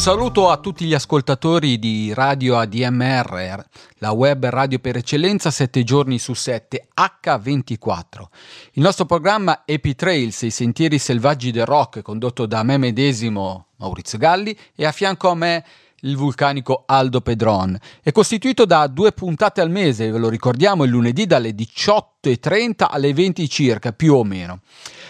Un saluto a tutti gli ascoltatori di Radio ADMR, la web radio per eccellenza 7 giorni su 7, H24. Il nostro programma Epi Trails, i sentieri selvaggi del rock, condotto da me medesimo Maurizio Galli e a fianco a me il vulcanico Aldo Pedron. È costituito da due puntate al mese, ve lo ricordiamo, il lunedì dalle 18.30 alle 20 circa, più o meno.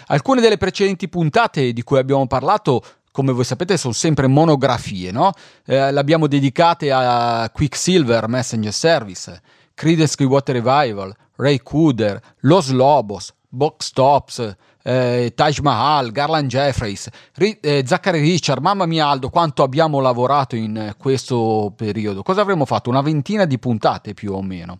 Alcune delle precedenti puntate di cui abbiamo parlato come voi sapete sono sempre monografie, no? Eh, l'abbiamo dedicate a Quicksilver Messenger Service, Creedence Clearwater Revival, Ray Cooder, Los Lobos, Box Tops, eh, Taj Mahal, Garland Jeffries, Ri- eh, Zachary Richard, mamma mia Aldo quanto abbiamo lavorato in questo periodo, cosa avremmo fatto? Una ventina di puntate più o meno.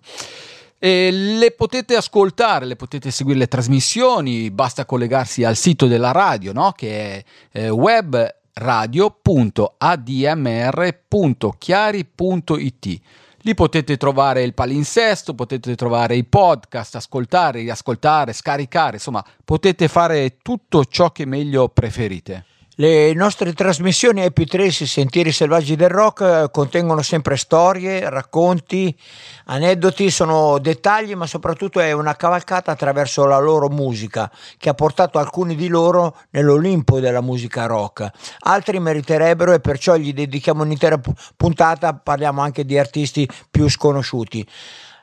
E le potete ascoltare, le potete seguire le trasmissioni, basta collegarsi al sito della radio, no? che è eh, webradio.admr.chiari.it. Lì potete trovare il palinsesto, potete trovare i podcast, ascoltare, riascoltare, scaricare, insomma, potete fare tutto ciò che meglio preferite. Le nostre trasmissioni Happy Trace, Sentieri Selvaggi del Rock, eh, contengono sempre storie, racconti, aneddoti, sono dettagli, ma soprattutto è una cavalcata attraverso la loro musica, che ha portato alcuni di loro nell'Olimpo della musica rock. Altri meriterebbero e perciò gli dedichiamo un'intera puntata, parliamo anche di artisti più sconosciuti.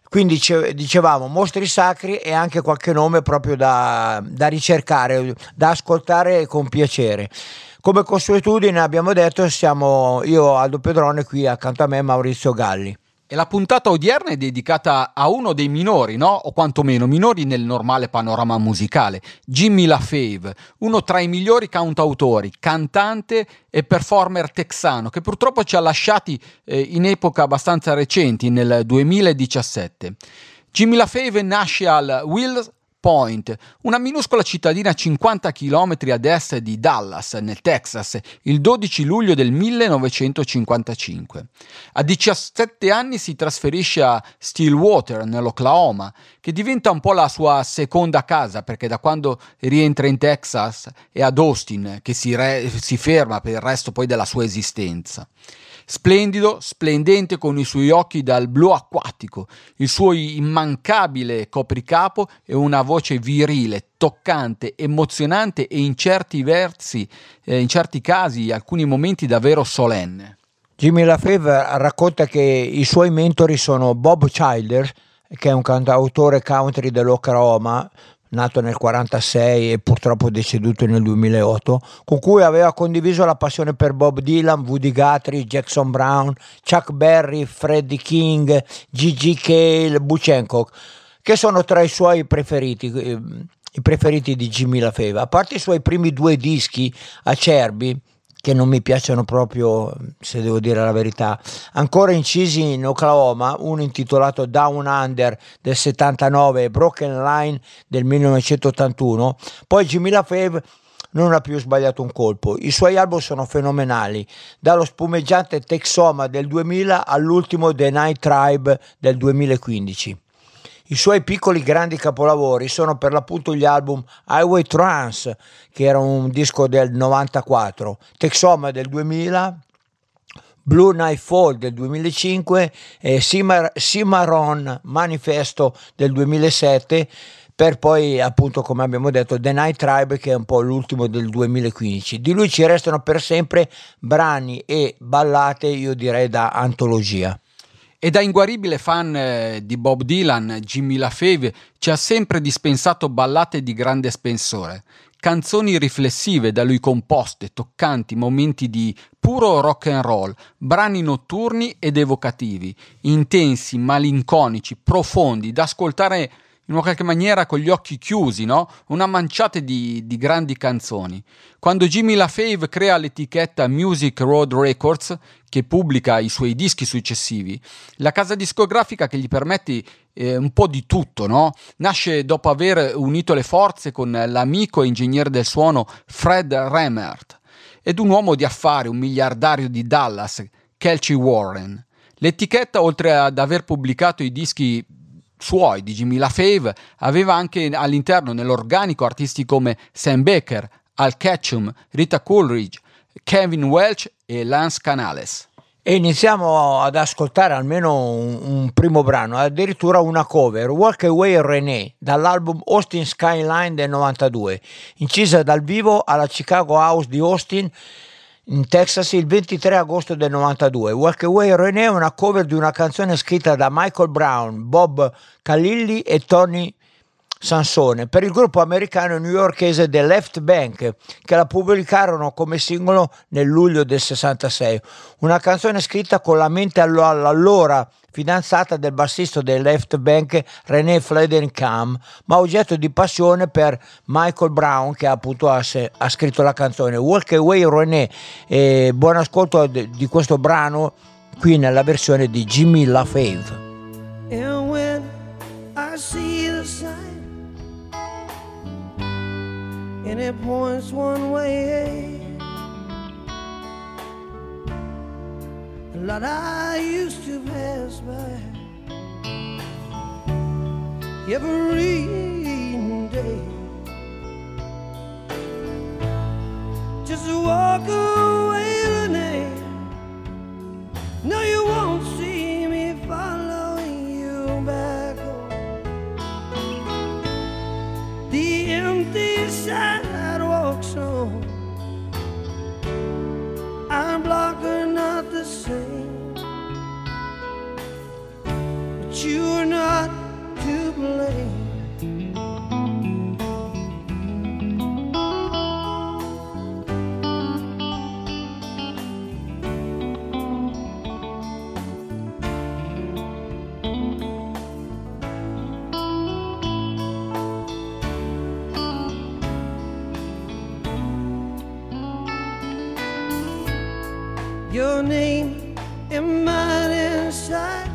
Quindi dicevamo mostri sacri e anche qualche nome proprio da, da ricercare, da ascoltare con piacere. Come consuetudine abbiamo detto siamo io Aldo Pedrone qui accanto a me Maurizio Galli. E la puntata odierna è dedicata a uno dei minori, no? O quantomeno minori nel normale panorama musicale, Jimmy LaFave, uno tra i migliori cantautori, cantante e performer texano, che purtroppo ci ha lasciati eh, in epoca abbastanza recenti, nel 2017. Jimmy LaFave nasce al Wills Point, una minuscola cittadina a 50 km ad est di Dallas, nel Texas, il 12 luglio del 1955. A 17 anni si trasferisce a Stillwater, nell'Oklahoma, che diventa un po' la sua seconda casa, perché da quando rientra in Texas è ad Austin che si, re- si ferma per il resto poi della sua esistenza. Splendido, splendente con i suoi occhi dal blu acquatico, il suo immancabile copricapo e una voce virile, toccante, emozionante e in certi versi, eh, in certi casi, alcuni momenti davvero solenne. Jimmy LaFave racconta che i suoi mentori sono Bob Childers, che è un cantautore country dell'Oklahoma, nato nel 1946 e purtroppo deceduto nel 2008, con cui aveva condiviso la passione per Bob Dylan, Woody Guthrie, Jackson Brown, Chuck Berry, Freddie King, Gigi Cale, Butch Hancock, che sono tra i suoi preferiti, eh, i preferiti di Jimmy LaFave. A parte i suoi primi due dischi acerbi, che non mi piacciono proprio, se devo dire la verità. Ancora incisi in Oklahoma, uno intitolato Down Under del 79 e Broken Line del 1981. Poi Jimmy LaFave non ha più sbagliato un colpo. I suoi album sono fenomenali, dallo spumeggiante Texoma del 2000 all'ultimo The Night Tribe del 2015. I suoi piccoli grandi capolavori sono per l'appunto gli album Highway Trance, che era un disco del 94, Texoma del 2000, Blue Nightfall del 2005 e Cimar- Cimarron Manifesto del 2007 per poi appunto come abbiamo detto The Night Tribe che è un po' l'ultimo del 2015 di lui ci restano per sempre brani e ballate io direi da antologia e da inguaribile fan eh, di Bob Dylan, Jimmy LaFave ci ha sempre dispensato ballate di grande spessore, canzoni riflessive da lui composte, toccanti, momenti di puro rock and roll, brani notturni ed evocativi, intensi, malinconici, profondi, da ascoltare in una qualche maniera con gli occhi chiusi, no? Una manciata di, di grandi canzoni. Quando Jimmy LaFave crea l'etichetta Music Road Records, che pubblica i suoi dischi successivi, la casa discografica che gli permette eh, un po' di tutto, no? Nasce dopo aver unito le forze con l'amico ingegnere del suono Fred Remert ed un uomo di affari, un miliardario di Dallas, Kelchi Warren. L'etichetta, oltre ad aver pubblicato i dischi suoi di Jimmy LaFave, aveva anche all'interno nell'organico artisti come Sam Baker, Al Ketchum, Rita Coolidge, Kevin Welch e Lance Canales. E iniziamo ad ascoltare almeno un, un, primo brano, addirittura una cover, Walk Away René, dall'album Austin Skyline del 92, incisa dal vivo alla Chicago House di Austin in Texas il 23 agosto del 92. Walk Away René è una cover di una canzone scritta da Michael Brown, Bob Calilli e Tony Sansone per il gruppo americano newyorkese The Left Bank che la pubblicarono come singolo nel luglio del 66. Una canzone scritta con la mente all'allora fidanzata del bassista del Left Bank René Fledercam, ma oggetto di passione per Michael Brown che appunto ha, ha scritto la canzone. Walk Away René, e buon ascolto di questo brano qui nella versione di Jimmy LaFave. And and it points one way. A lot I used to pass by every day. Just walk away, Renee. No, you won't empty side. I'm blocker not the same, but you are not to blame. Name in mine inside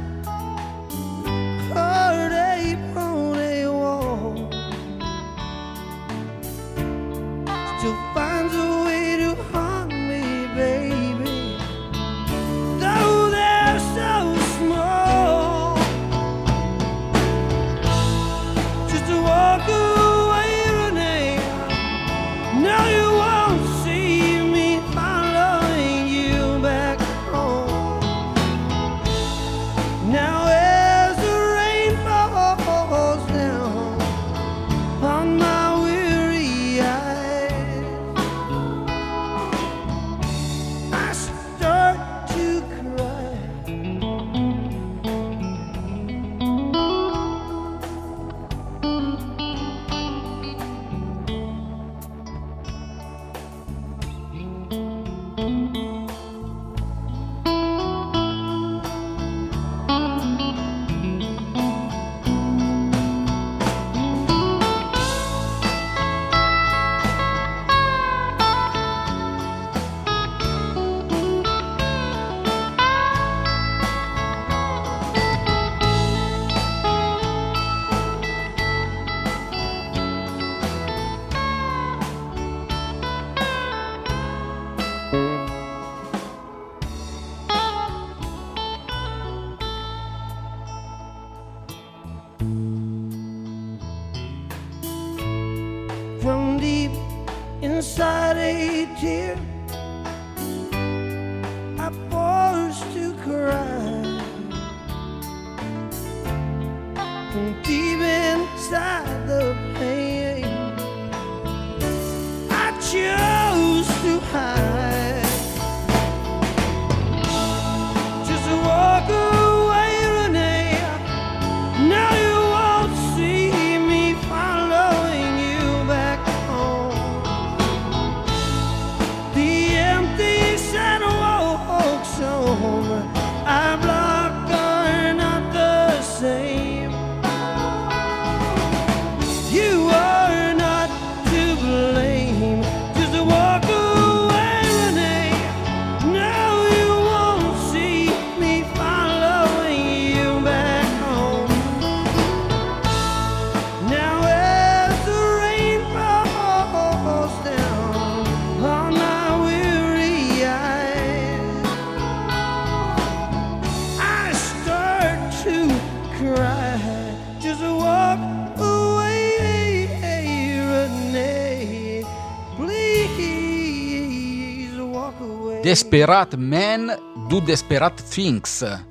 Desperate Man Do Desperate Things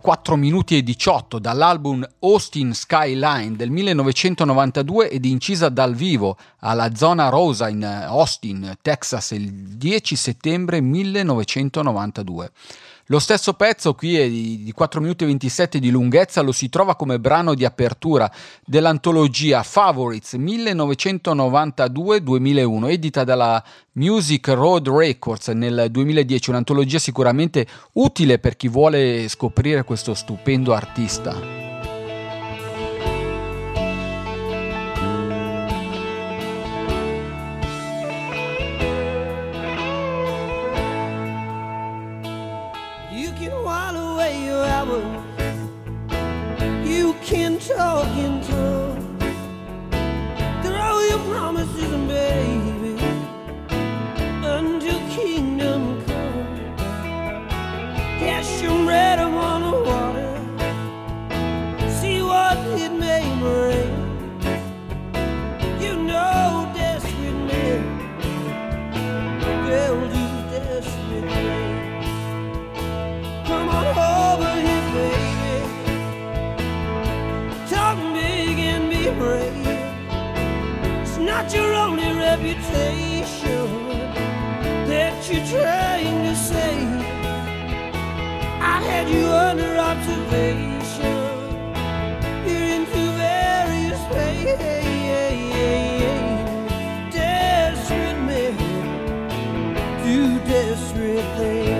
4 minuti e 18 dall'album Austin Skyline del 1992 ed incisa dal vivo alla Zona Rosa in Austin, Texas il 10 settembre 1992. Lo stesso pezzo qui è di 4 minuti e 27 di lunghezza, lo si trova come brano di apertura dell'antologia Favorites 1992-2001, edita dalla Music Road Records nel 2010, un'antologia sicuramente utile per chi vuole scoprire questo stupendo artista. can talk, you not your only reputation that you're trying to save. I had you under observation. You're into various ways. Desperate men do desperate things.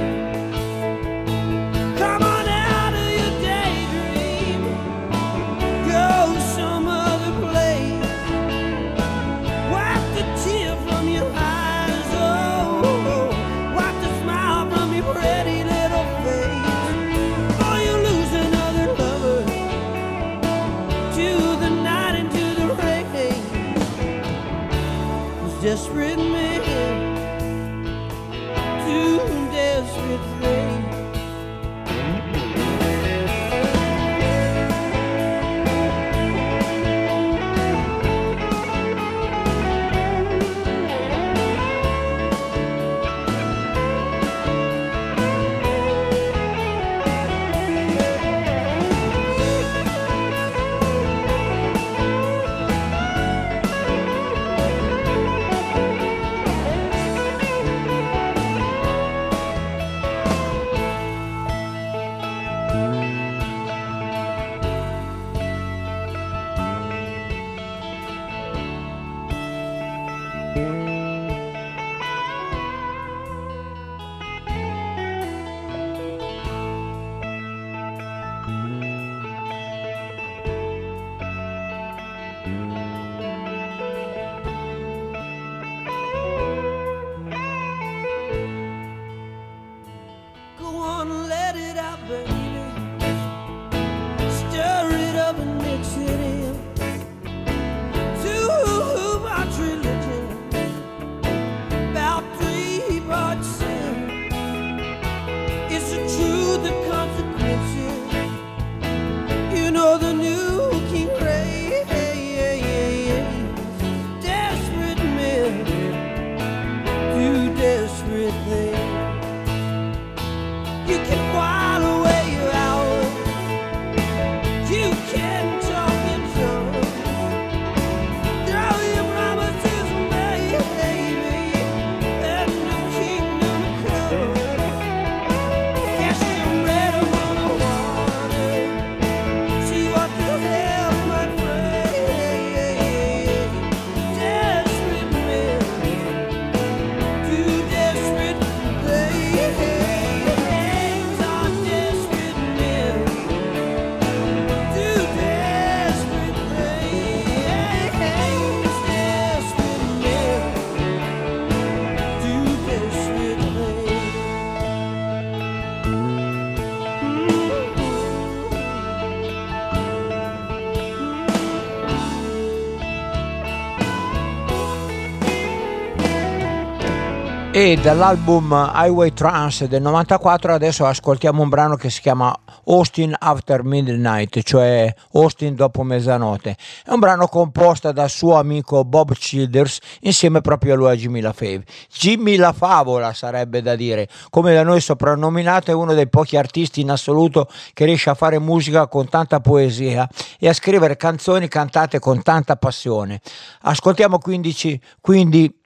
E dall'album Highway Trance del 94 adesso ascoltiamo un brano che si chiama Austin After Midnight, cioè Austin dopo mezzanotte. È un brano composto dal suo amico Bob Childers insieme proprio a lui a Jimmy LaFave. Jimmy La Favola sarebbe da dire, come da noi soprannominato è uno dei pochi artisti in assoluto che riesce a fare musica con tanta poesia e a scrivere canzoni cantate con tanta passione. Ascoltiamo quindi, quindi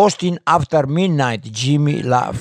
Austin After Midnight, Jimmy La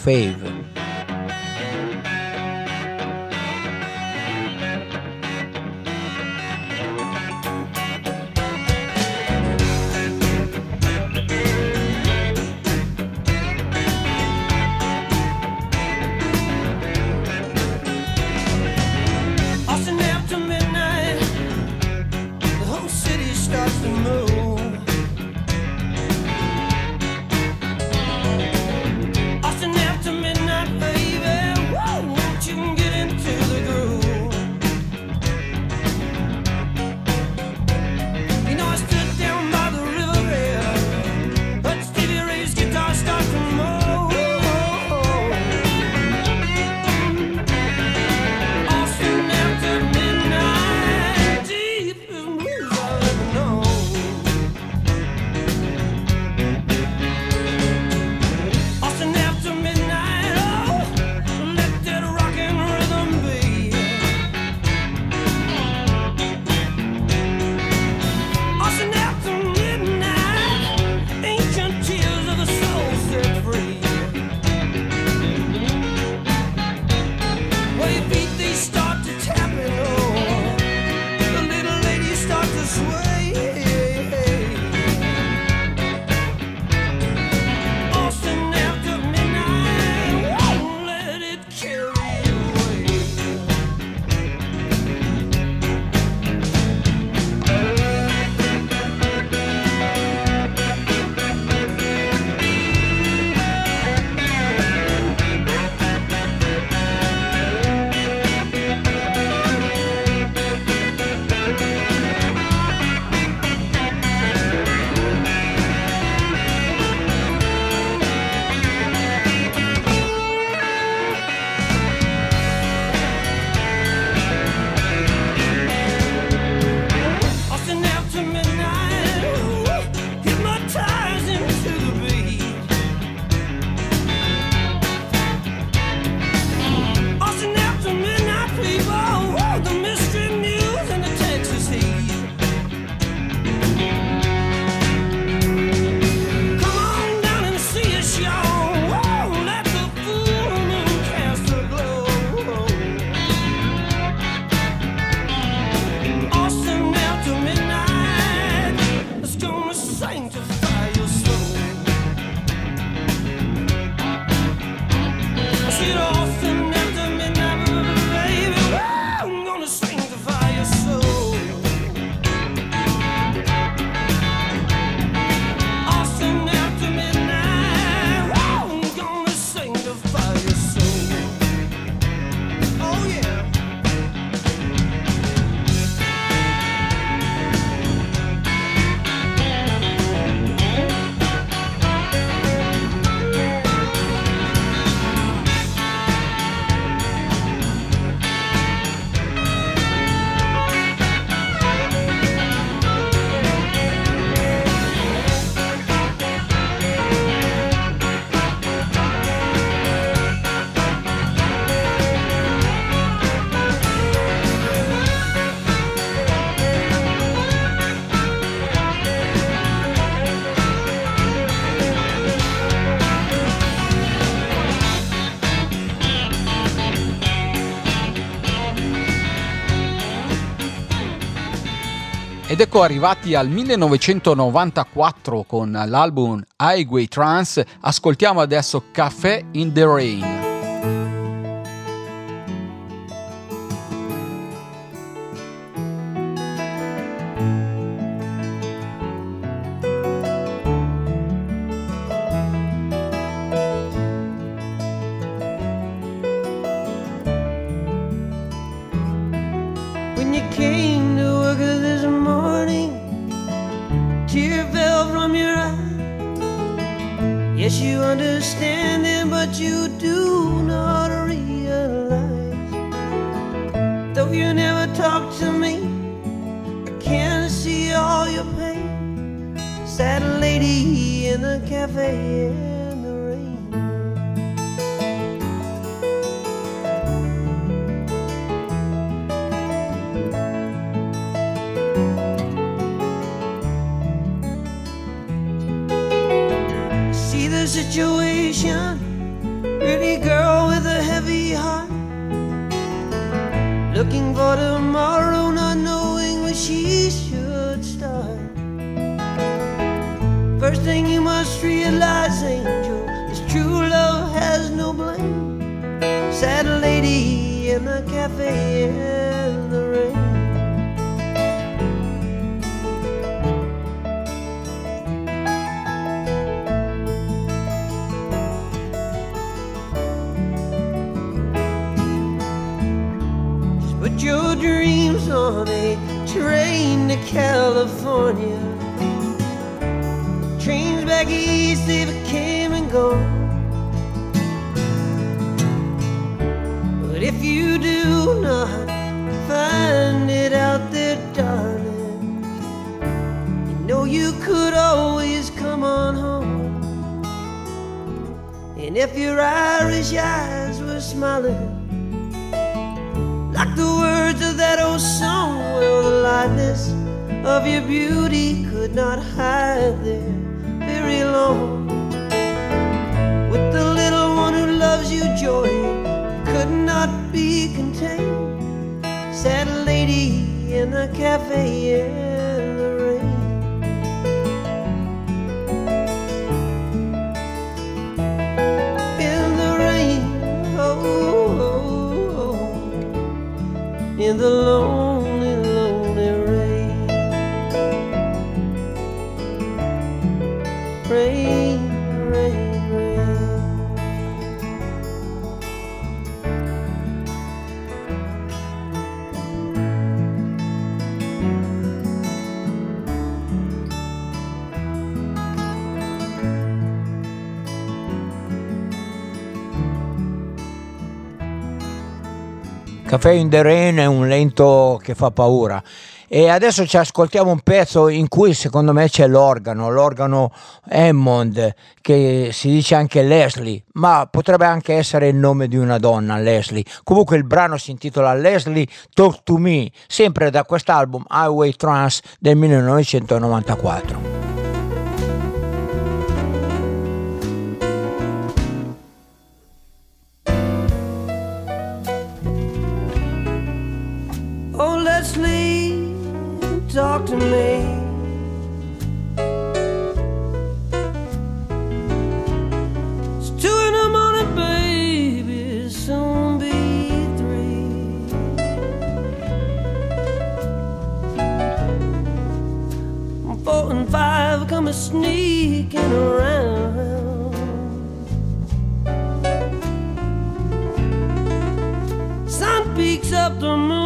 ecco arrivati al 1994 con l'album Highway Trance, ascoltiamo adesso Café in the Rain. On a train to California. Trains back east, they've came and gone. But if you do not find it out there, darling, you know you could always come on home. And if your Irish eyes were smiling, that old song, well, the lightness of your beauty could not hide there very long. With the little one who loves you, joy could not be contained. Sad lady in the cafe in in the lonely, Caffè in the Rain è un lento che fa paura. E adesso ci ascoltiamo un pezzo in cui secondo me c'è l'organo, l'organo Hammond, che si dice anche Leslie, ma potrebbe anche essere il nome di una donna, Leslie. Comunque il brano si intitola Leslie Talk to Me, sempre da quest'album Highway Trance del 1994. Talk to me. It's two in the morning, baby. Soon be three. Four and five come sneaking around. Sun peeks up, the moon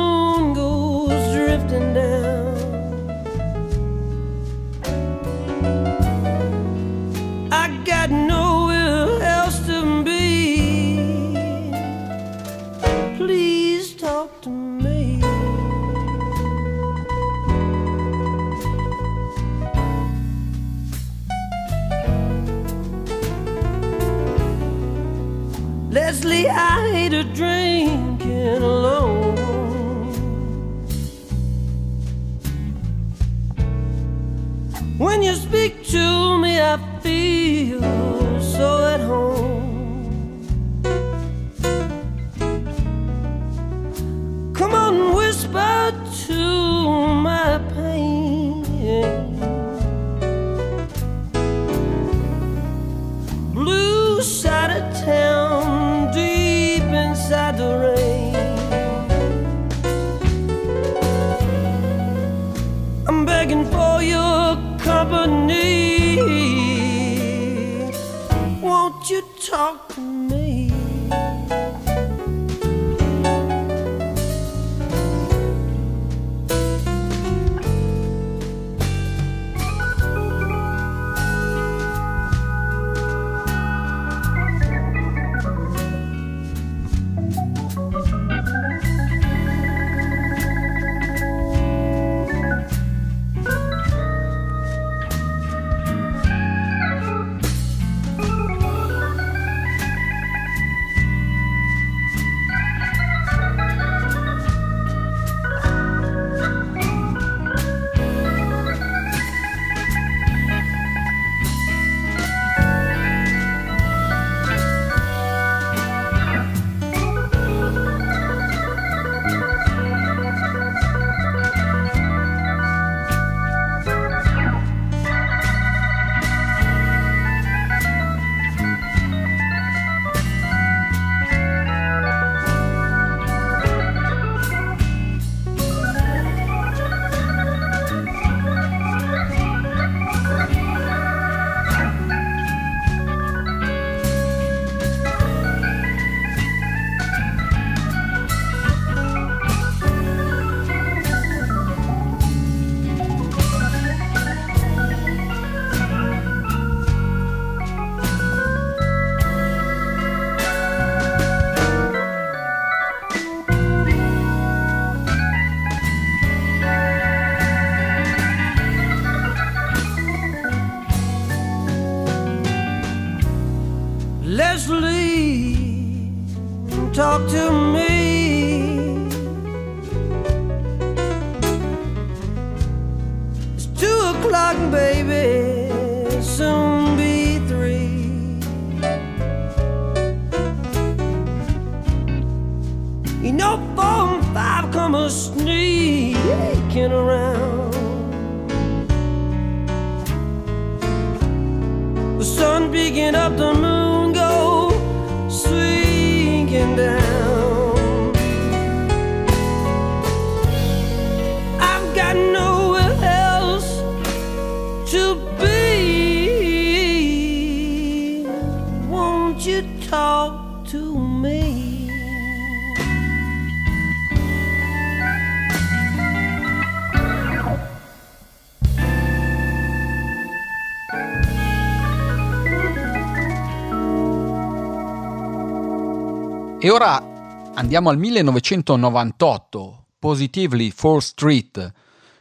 E ora andiamo al 1998, Positively 4th Street,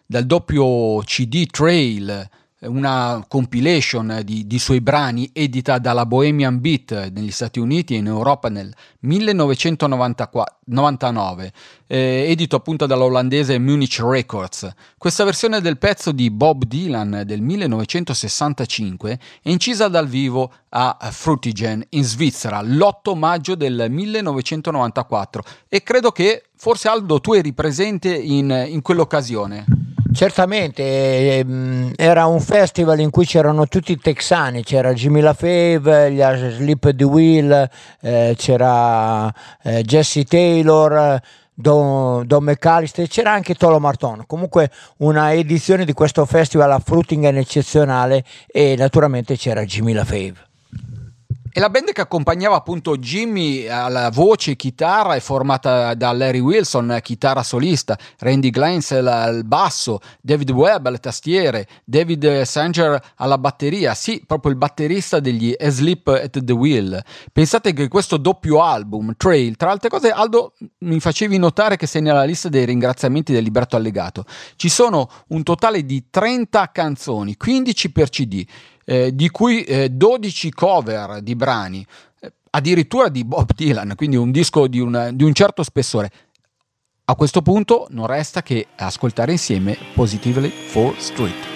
dal doppio CD Trail, una compilation di, di, suoi brani edita dalla Bohemian Beat negli Stati Uniti e in Europa nel 1999, eh, edito appunto dalla olandese Munich Records. Questa versione del pezzo di Bob Dylan del 1965 è incisa dal vivo a Frutigen in Svizzera l'8 maggio del 1994 e credo che forse Aldo tu eri presente in, in quell'occasione. Certamente, ehm, era un festival in cui c'erano tutti i texani, c'era Jimmy LaFave, gli Sleep the Wheel, eh, c'era eh, Jesse Taylor, Don, Don McAllister, c'era anche Tolo Marton. Comunque una edizione di questo festival a Fruttingen eccezionale e naturalmente c'era Jimmy LaFave. E la band che accompagnava appunto Jimmy alla voce chitarra è formata da Larry Wilson, chitarra solista, Randy Glines al basso, David Webb alle tastiere, David Sanger alla batteria, sì, proprio il batterista degli Asleep at the Wheel. Pensate che questo doppio album, Trail, tra altre cose, Aldo, mi facevi notare che sei nella lista dei ringraziamenti del libretto allegato. Ci sono un totale di 30 canzoni, 15 per CD eh, di cui eh, 12 cover di brani, eh, addirittura di Bob Dylan, quindi un disco di un, di un certo spessore. A questo punto non resta che ascoltare insieme Positively 4 Street.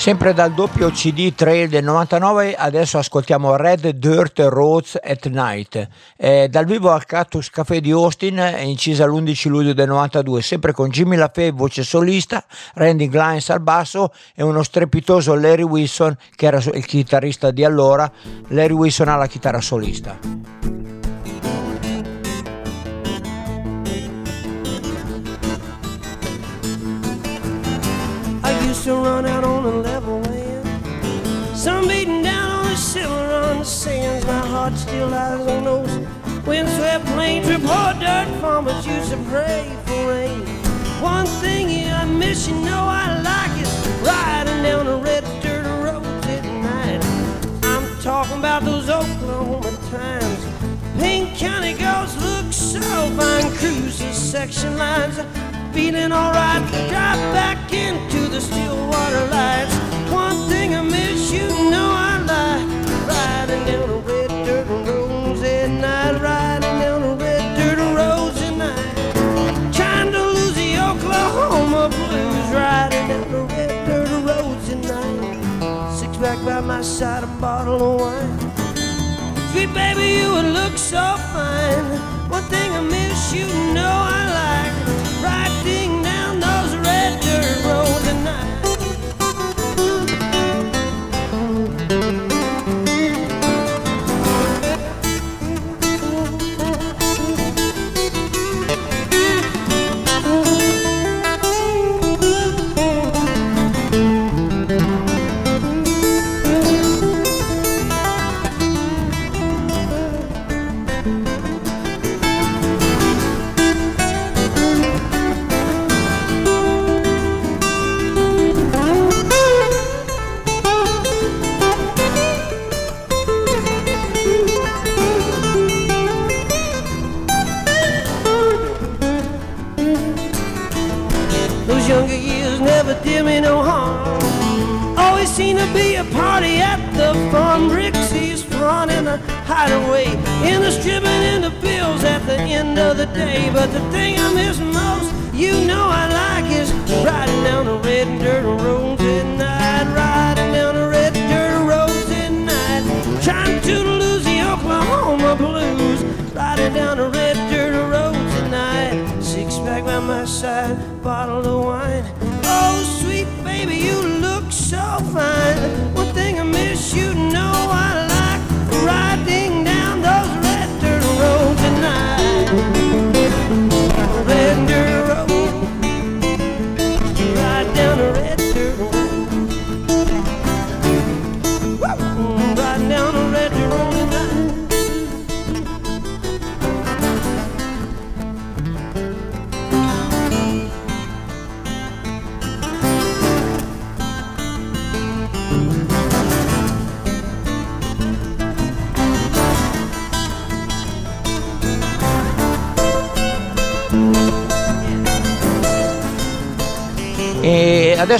Sempre dal doppio CD Trail del 99, adesso ascoltiamo Red Dirt Roads at Night. Eh, dal vivo al Cactus Café di Austin, è incisa l'11 luglio del 92, sempre con Jimmy LaFay, voce solista, Randy Glines al basso e uno strepitoso Larry Wilson, che era il chitarrista di allora, Larry Wilson alla chitarra solista. used to run out the sands. My heart still lies on those windswept plains. Report dirt farmers used to pray for rain. One thing I miss, you know I like is riding down the red dirt roads at night. I'm talking about those Oklahoma times. Pink County girls look so fine. cruising section lines feeling alright. Drive back into so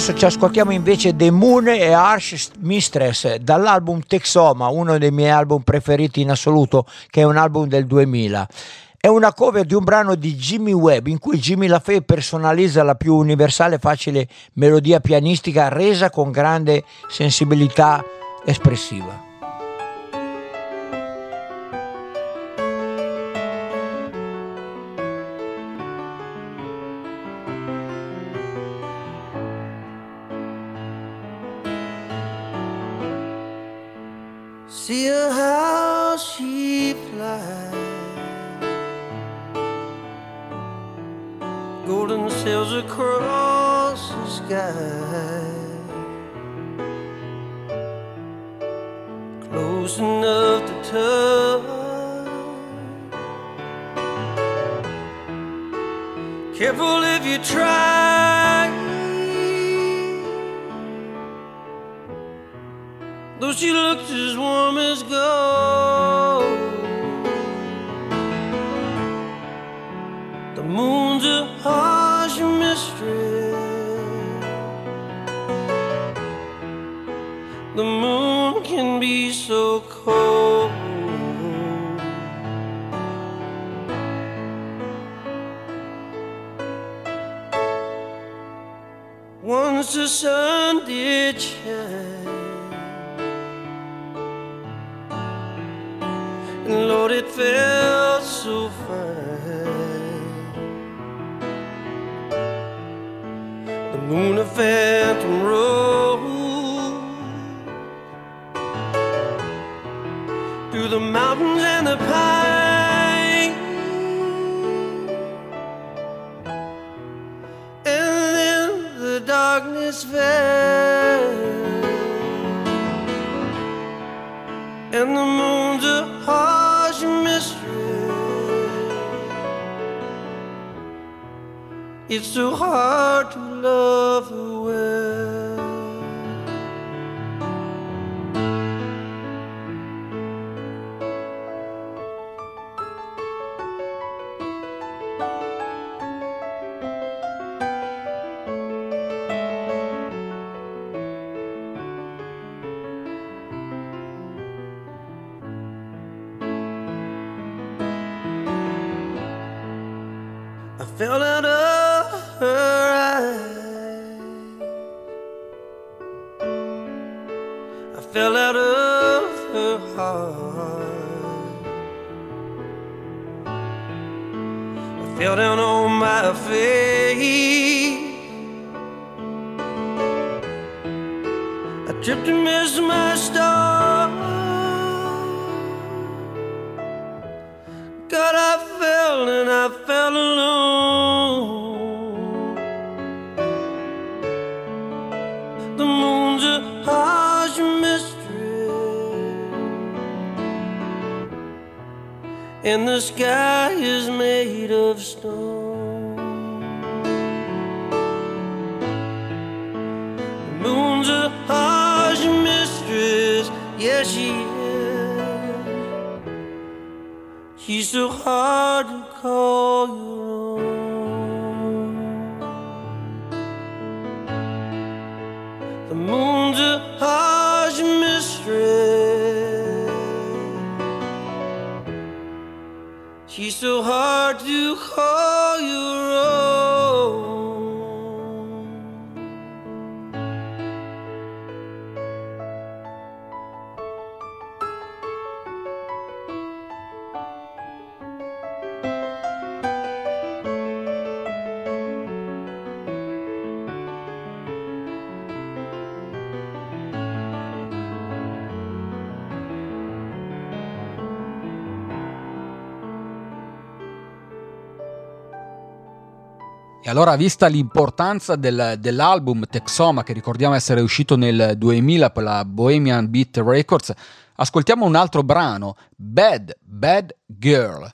adesso ci ascoltiamo invece The Moon e Arch Mistress dall'album Texoma, uno dei miei album preferiti in assoluto, che è un album del 2000. È una cover di un brano di Jimmy Webb in cui Jimmy LaFay personalizza la più universale e facile melodia pianistica resa con grande sensibilità espressiva. Across the sky, close enough to touch. Careful if you try. Though she looks as warm as gold sun did shine. And Lord, it felt so fine. The moon, a and the moon's a harsh mystery. It's so hard to love fell out of her heart. I fell down on my face. I tripped and missed my star. God, I fell and I fell and the sky is made of stone. The moon's a harsh mistress, yes, she is. She's so hard to call allora, vista l'importanza del- dell'album Texoma, che ricordiamo essere uscito nel 2000 per la Bohemian Beat Records, ascoltiamo un altro brano, Bad, Bad Girl.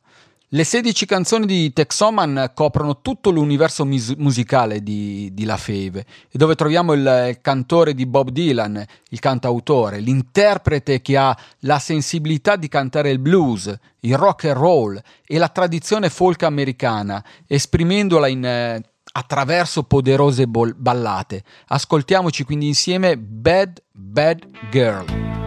Le 16 canzoni di Texoman coprono tutto l'universo mus- musicale di, di La Fave, dove troviamo il, il cantore di Bob Dylan, il cantautore, l'interprete che ha la sensibilità di cantare il blues, il rock and roll e la tradizione folk americana, esprimendola in, eh, attraverso poderose bol- ballate. Ascoltiamoci quindi insieme Bad Bad Girl.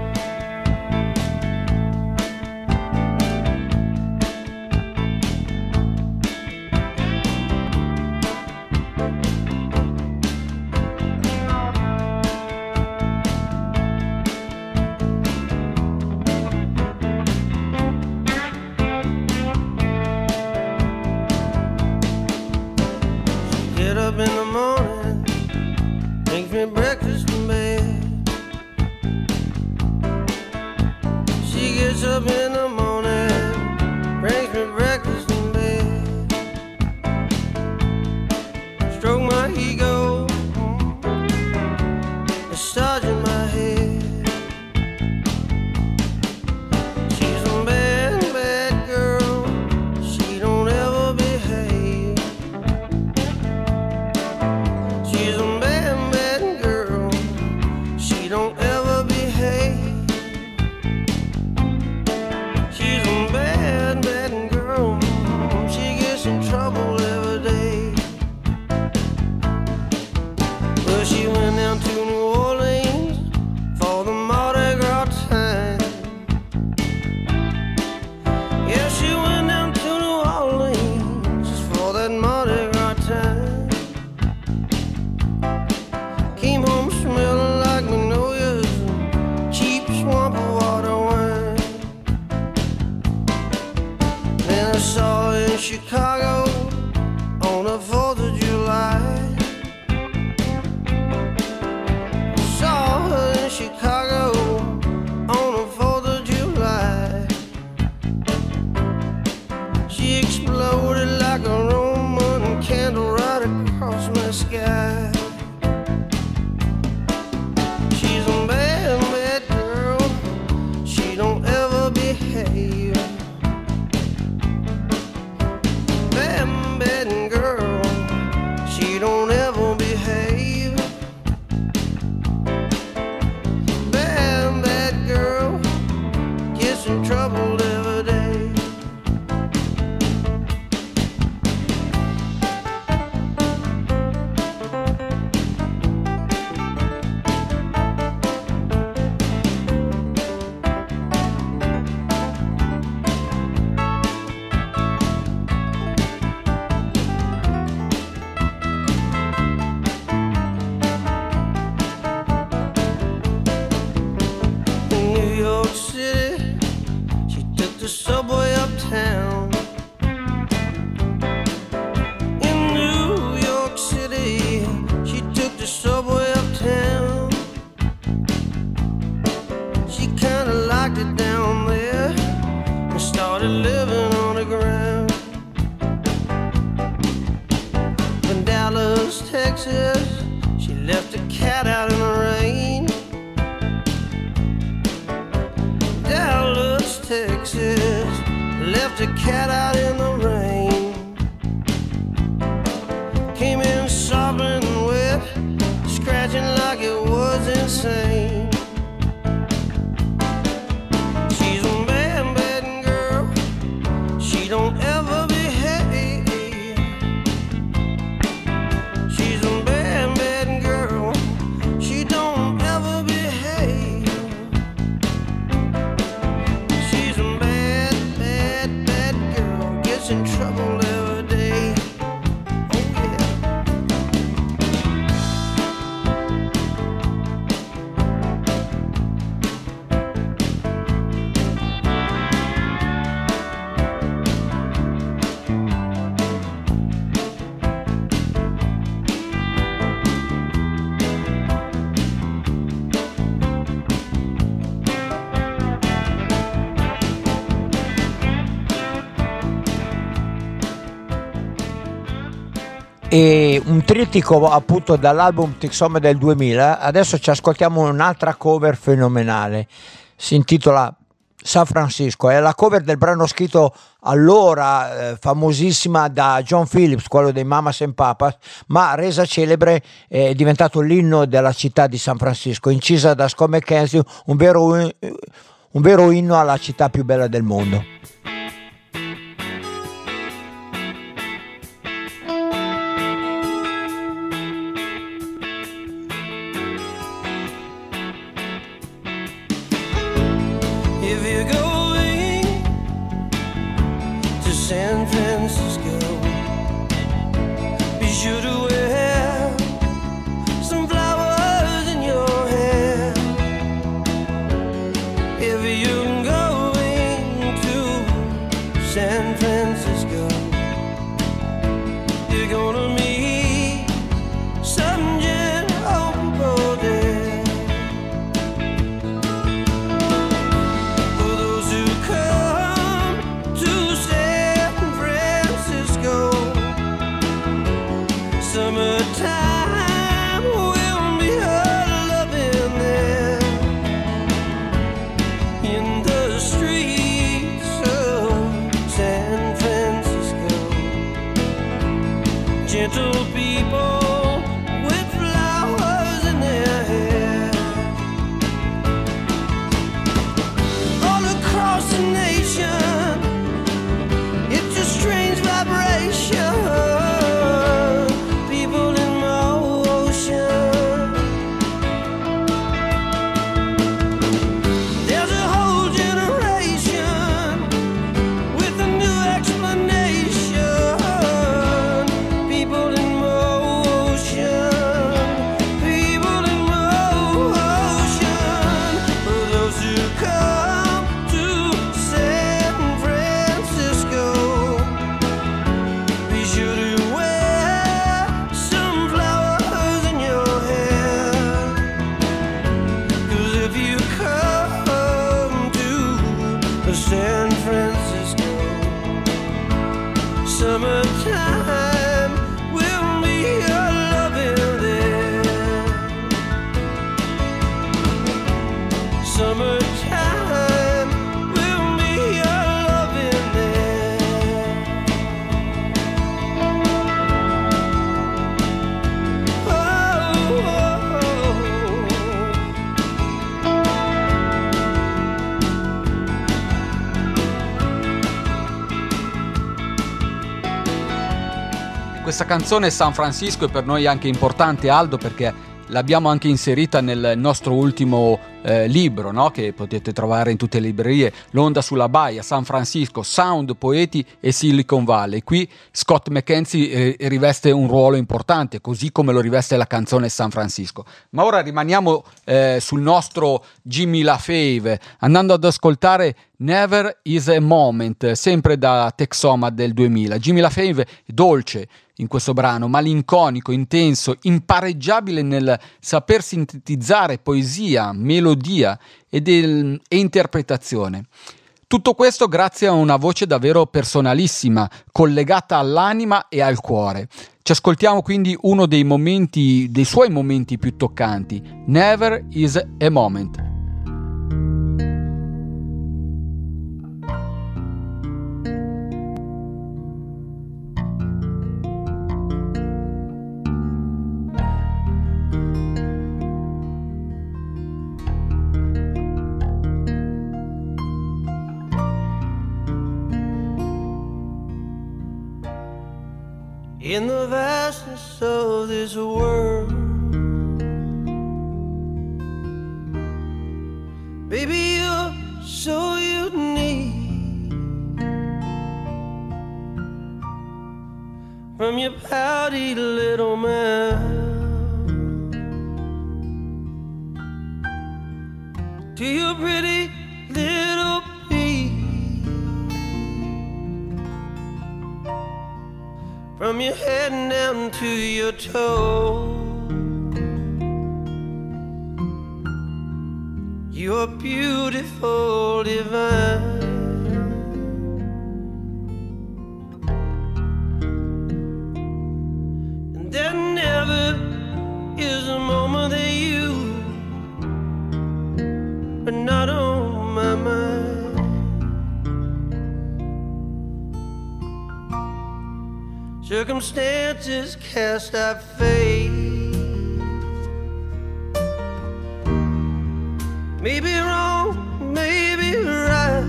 un trittico appunto dall'album Tixome del 2000. Adesso ci ascoltiamo un'altra cover fenomenale. Si intitola San Francisco, è la cover del brano scritto allora eh, famosissima da John Phillips, quello dei Mamas and Papas, ma resa celebre eh, è diventato l'inno della città di San Francisco, incisa da Scott McKenzie, un vero, un vero inno alla città più bella del mondo. Canzone San Francisco è per noi anche importante, Aldo, perché l'abbiamo anche inserita nel nostro ultimo eh, libro no? che potete trovare in tutte le librerie, L'onda sulla baia, San Francisco, Sound, Poeti e Silicon Valley. Qui Scott McKenzie eh, riveste un ruolo importante, così come lo riveste la canzone San Francisco. Ma ora rimaniamo eh, sul nostro Jimmy LaFave, andando ad ascoltare Never is a Moment, sempre da Texoma del 2000. Jimmy LaFave dolce, in questo brano, malinconico, intenso, impareggiabile nel saper sintetizzare poesia, melodia e, del, e interpretazione. Tutto questo grazie a una voce davvero personalissima, collegata all'anima e al cuore. Ci ascoltiamo quindi uno dei momenti, dei suoi momenti più toccanti, Never is a Moment. In the vastness of this world. Baby, you're so unique. From your pouty little mouth to your pretty from your head down to your toe. You're beautiful, divine. And there never is a moment that Circumstances cast our fate. Maybe wrong, maybe right.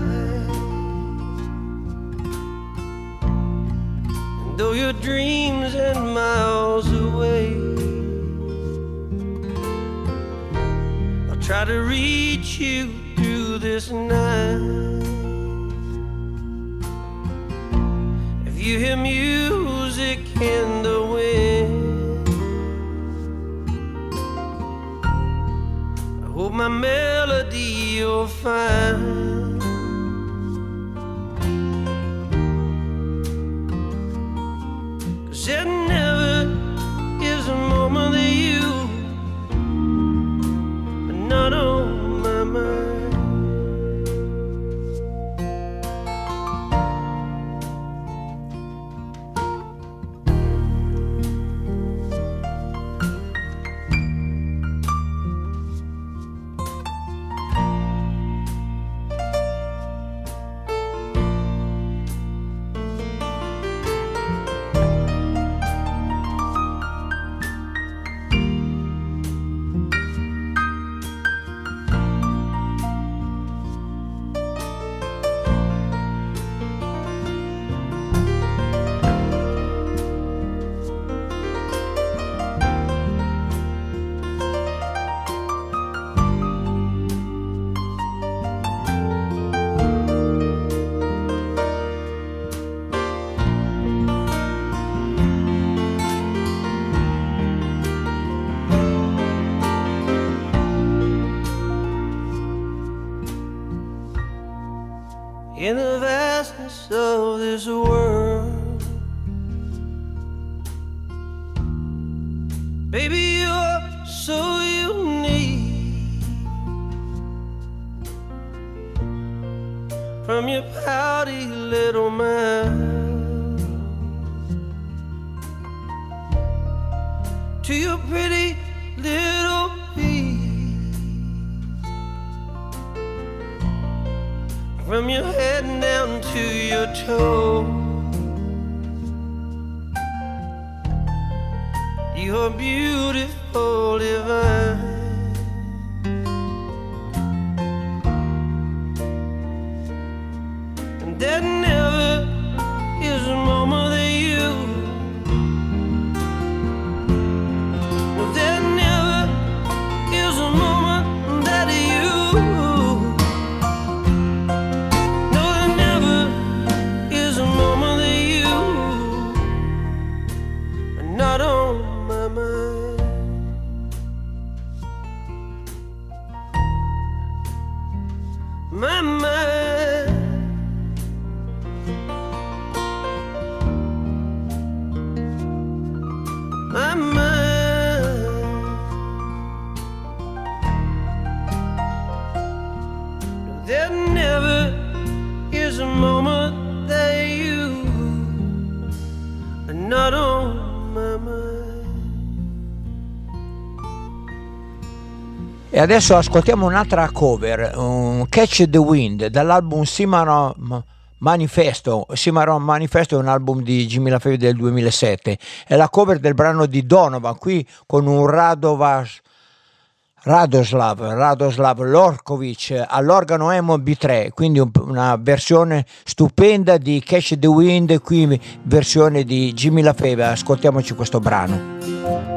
And though your dreams are miles away, I'll try to reach you through this night. You hear music in the wind. I hope my melody you'll find. Cause it never adesso ascoltiamo un'altra cover, um, Catch the Wind, dall'album Simaron Manifesto. Simaron Manifesto è un album di Jimmy LaFave del 2007. È la cover del brano di Donovan, qui con un Radovas... Radoslav, Radoslav Lorkovic all'organo Emo B3, quindi una versione stupenda di Catch the Wind, qui versione di Jimmy LaFave. Ascoltiamoci questo brano.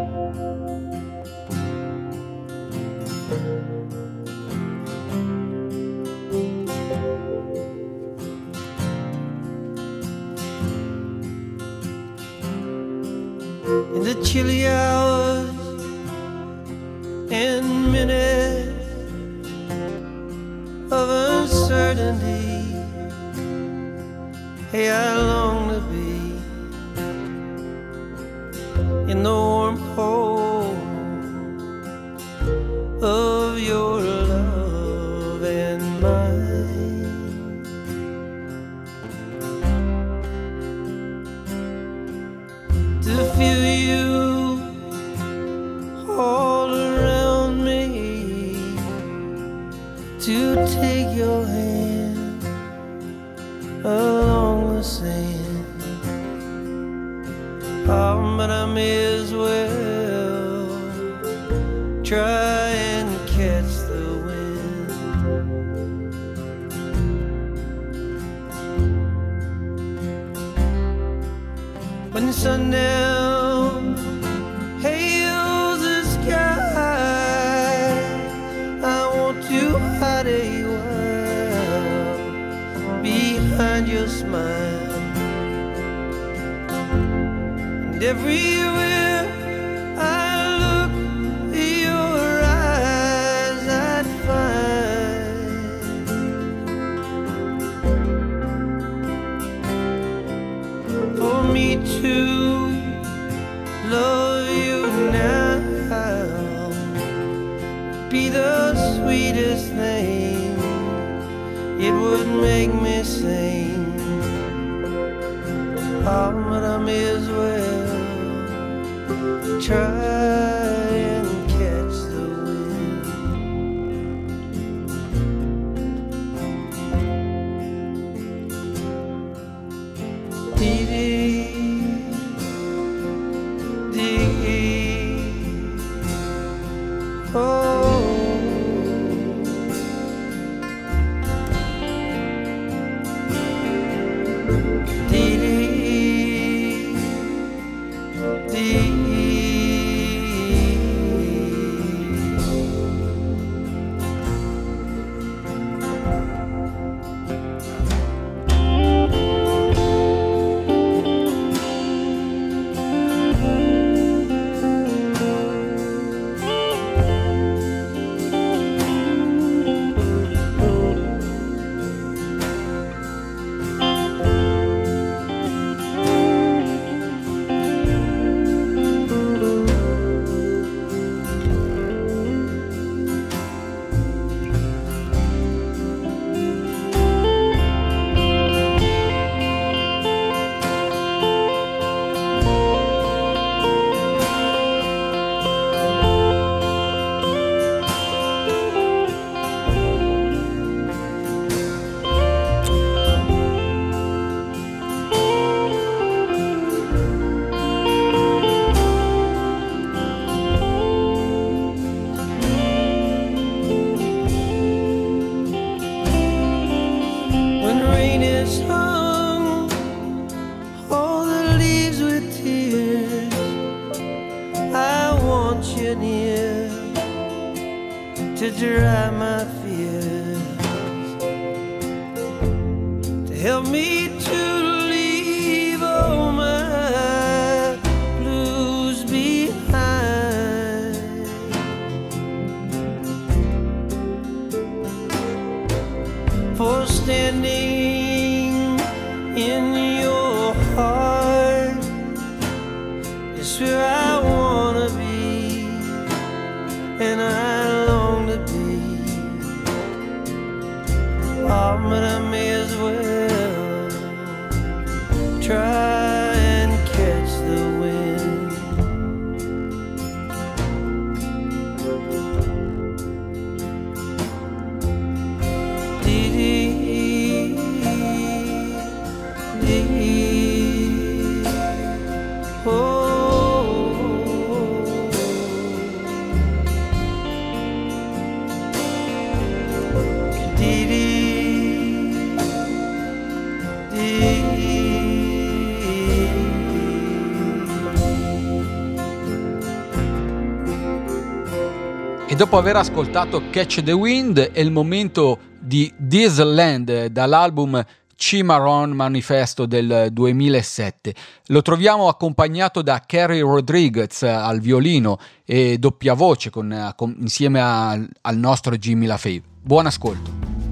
Dopo aver ascoltato Catch the Wind è il momento di This Land dall'album Cimarron Manifesto del 2007. Lo troviamo accompagnato da Kerry Rodriguez al violino e doppia voce con, con, insieme a, al nostro Jimmy LaFave. Buon ascolto.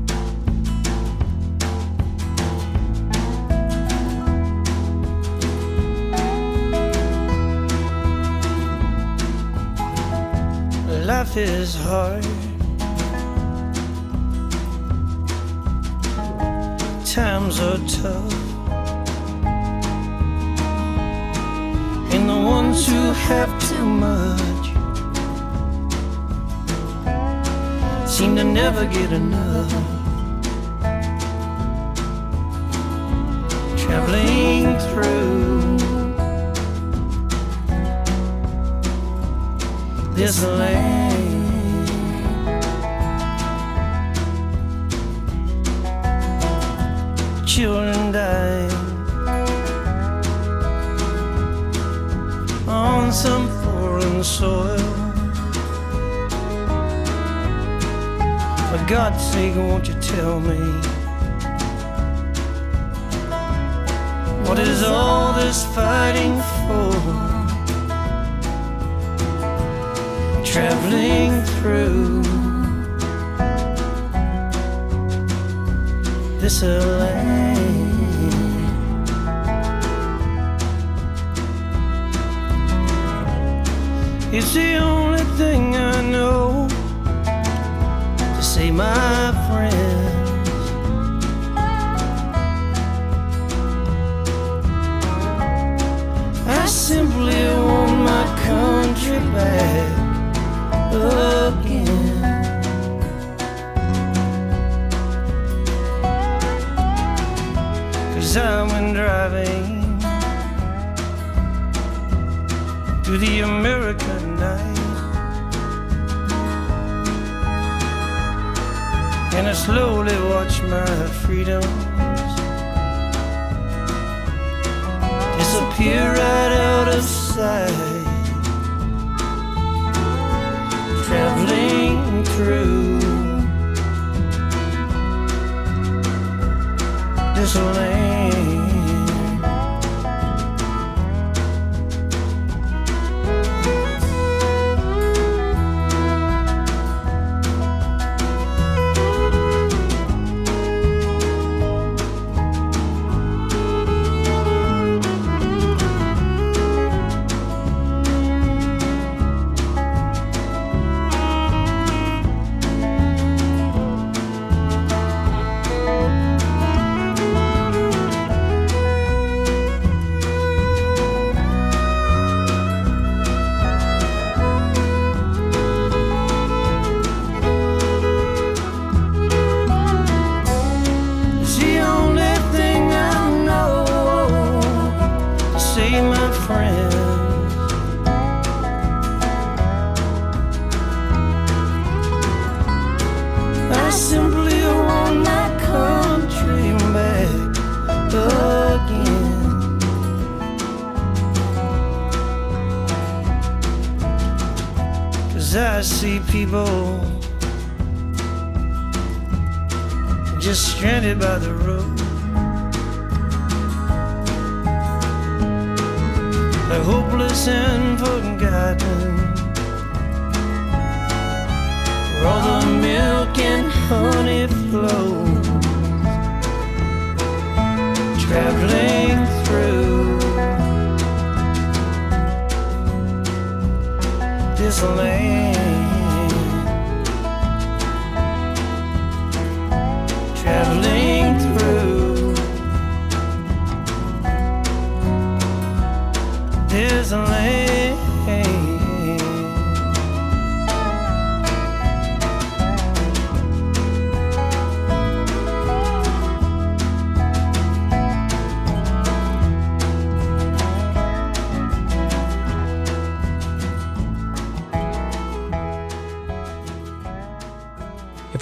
Life is hard times are tough. And the ones who have too much seem to never get enough. Traveling through this land. children dying on some foreign soil. For God's sake, won't you tell me what is all this fighting for? Traveling through this land. It's the only thing I know to say, my friends. I simply want my country back Cause I went driving through the American night. And I slowly watched my freedoms disappear right out of sight Traveling through. This land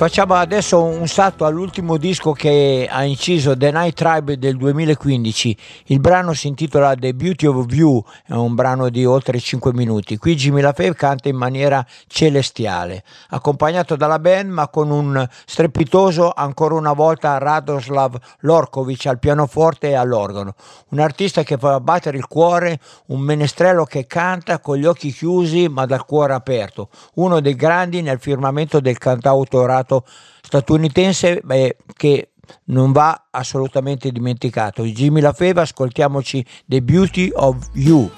facciamo adesso un salto all'ultimo disco che ha inciso The Night Tribe del 2015. Il brano si intitola The Beauty of You, è un brano di oltre 5 minuti. Qui Jimmy LaFave canta in maniera celestiale, accompagnato dalla band ma con un strepitoso ancora una volta Radoslav Lorkovic al pianoforte e all'organo. Un artista che fa battere il cuore, un menestrello che canta con gli occhi chiusi ma dal cuore aperto, uno dei grandi nel firmamento del cantautorato statunitense beh, che non va assolutamente dimenticato. Jimmy LaFeva, ascoltiamoci The Beauty of You.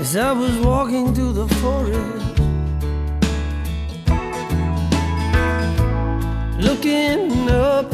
As I was walking through the forest, looking up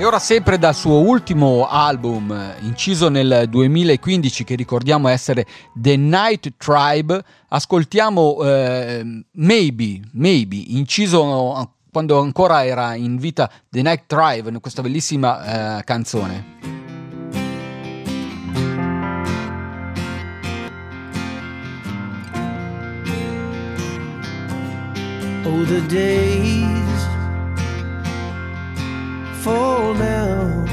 E ora sempre dal suo ultimo album, inciso nel 2015, che ricordiamo essere The Night Tribe, ascoltiamo eh, Maybe, Maybe, inciso quando ancora era in vita The Night Tribe, questa bellissima eh, canzone. Oh, the days fall down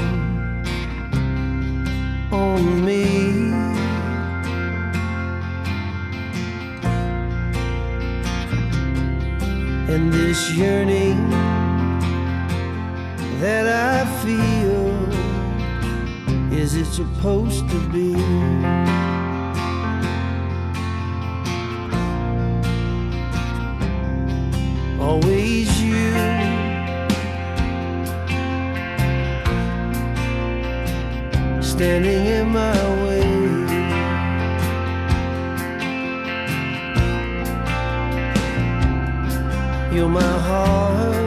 on me. And this yearning that I feel is it supposed to be? Always you. Standing in my way. You're my heart's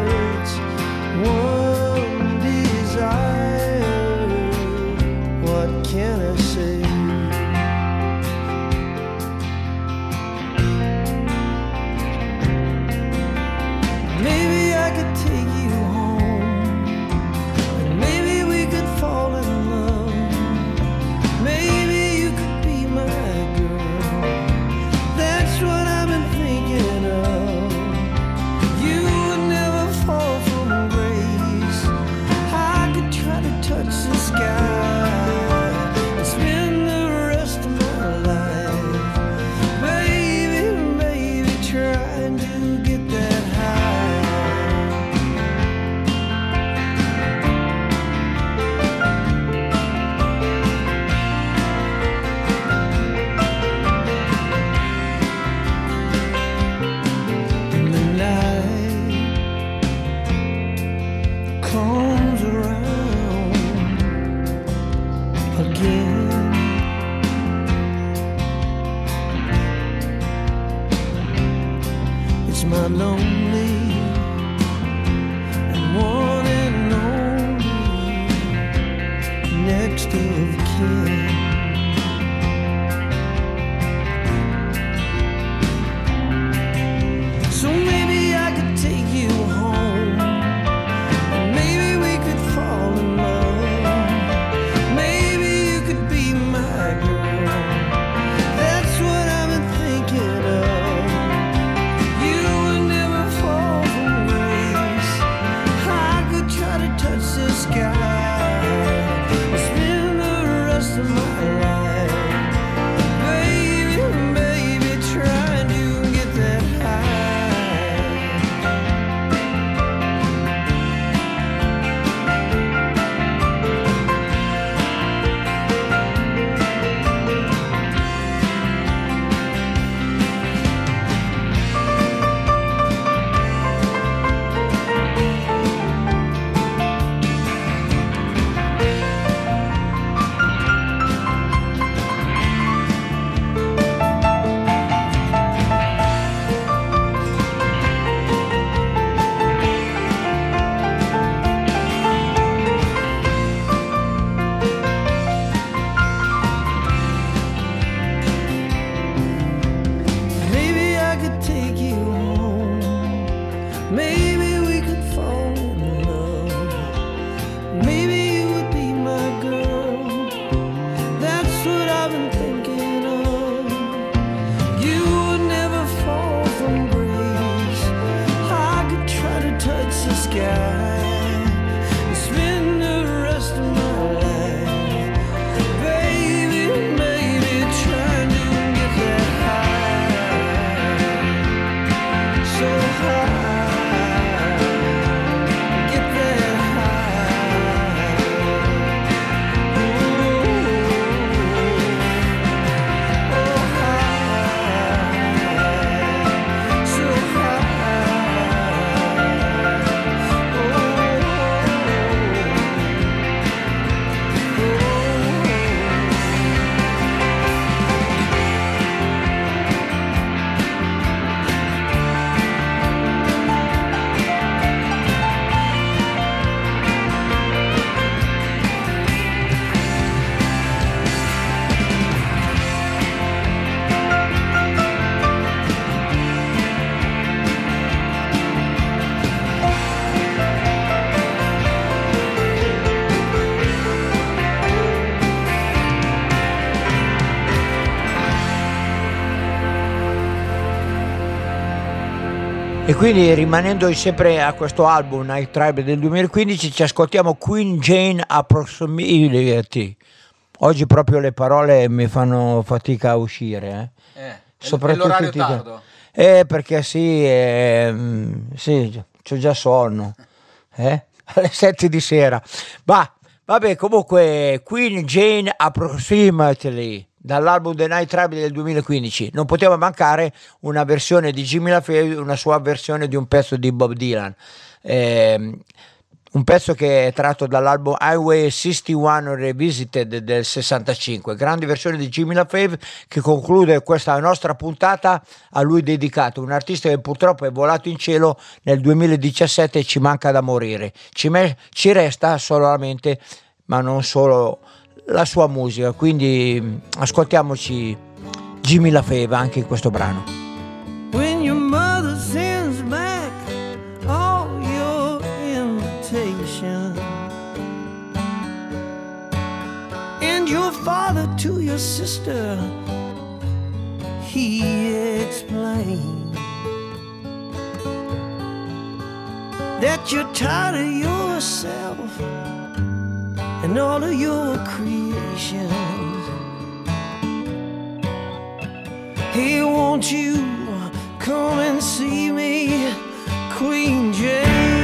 quindi rimanendo sempre a questo album Night Tribe del 2015 ci ascoltiamo Queen Jane Approximity. Oggi proprio le parole mi fanno fatica a uscire. Eh. Eh, Soprattutto l'orario ti- tardo. Eh, perché sì, ehm, sì, c'ho già sonno. Eh? Alle 7 di sera. Ma, vabbè, comunque, Queen Jane Approximately, dall'album The Night Tribe del 2015. Non poteva mancare una versione di Jimmy LaFave, una sua versione di un pezzo di Bob Dylan. Ehm, un pezzo che è tratto dall'album Highway 61 Revisited del 65, grande versione di Jimmy LaFave che conclude questa nostra puntata a lui dedicato, un artista che purtroppo è volato in cielo nel 2017 e ci manca da morire, ci, me- ci resta solamente, ma non solo, la sua musica, quindi mh, ascoltiamoci Jimmy LaFave anche in questo brano. When your mother sends back all your invitations, and your father to your sister, he explained that you're tired of yourself and all of your creations. He won't you come and see me, Queen Jane?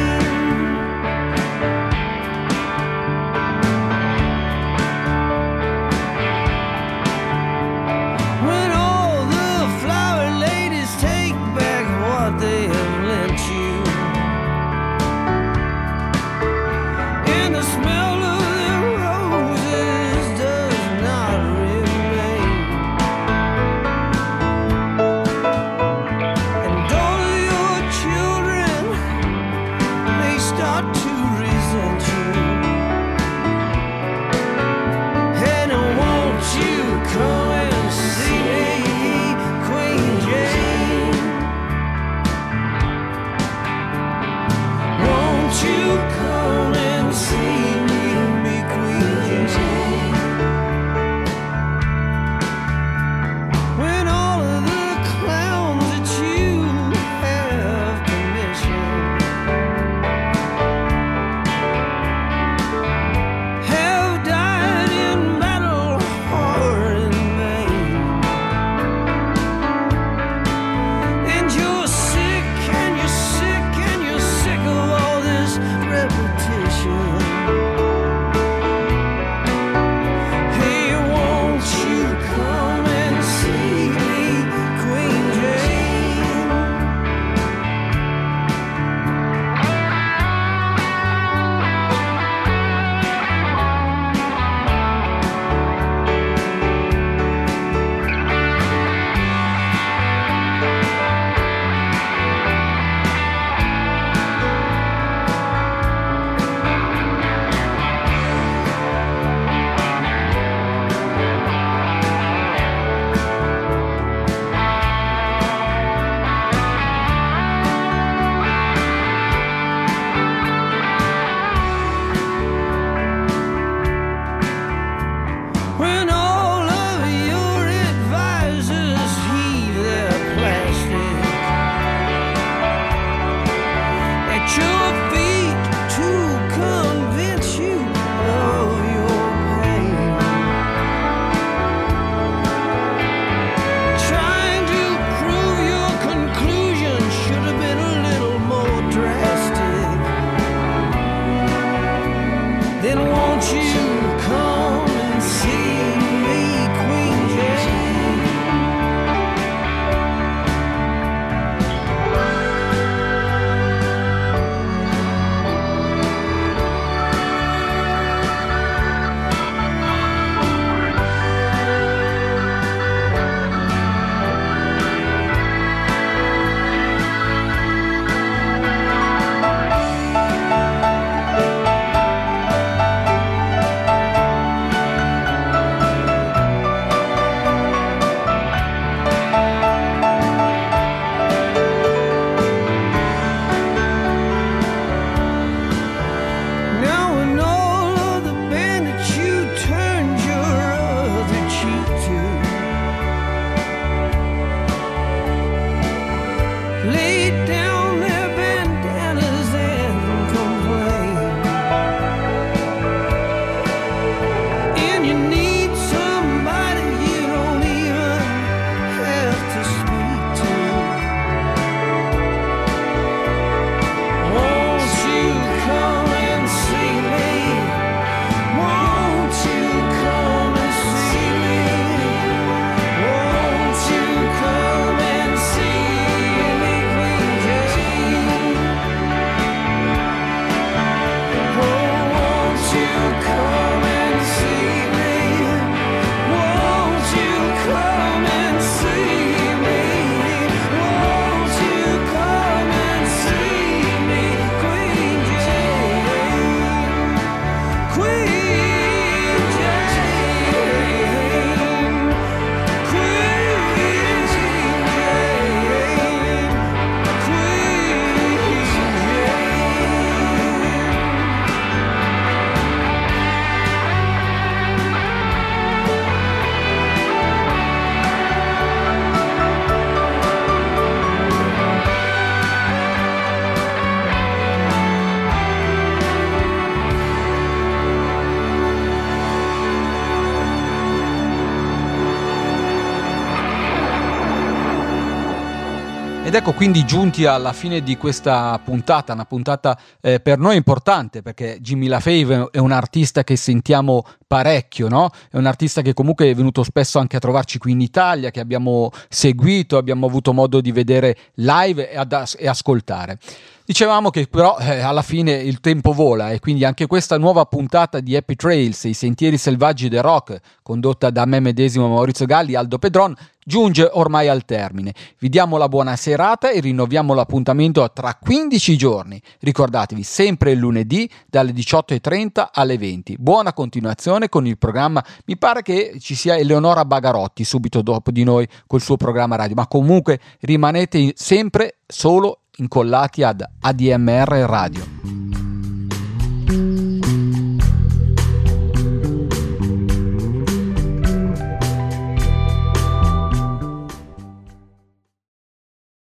Ecco quindi giunti alla fine di questa puntata, una puntata eh, per noi importante perché Jimmy LaFave è un artista che sentiamo parecchio, no? È un artista che comunque è venuto spesso anche a trovarci qui in Italia, che abbiamo seguito, abbiamo avuto modo di vedere live e, ad, e ascoltare. Dicevamo che però eh, alla fine il tempo vola e quindi anche questa nuova puntata di Happy Trails, i sentieri selvaggi del rock, condotta da me medesimo Maurizio Galli e Aldo Pedron, giunge ormai al termine. Vi diamo la buona serata e rinnoviamo l'appuntamento tra 15 giorni. Ricordatevi, sempre il lunedì dalle 18.30 alle 20. Buona continuazione con il programma. Mi pare che ci sia Eleonora Bagarotti subito dopo di noi col suo programma radio, ma comunque rimanete sempre solo incollati ad ADMR Radio.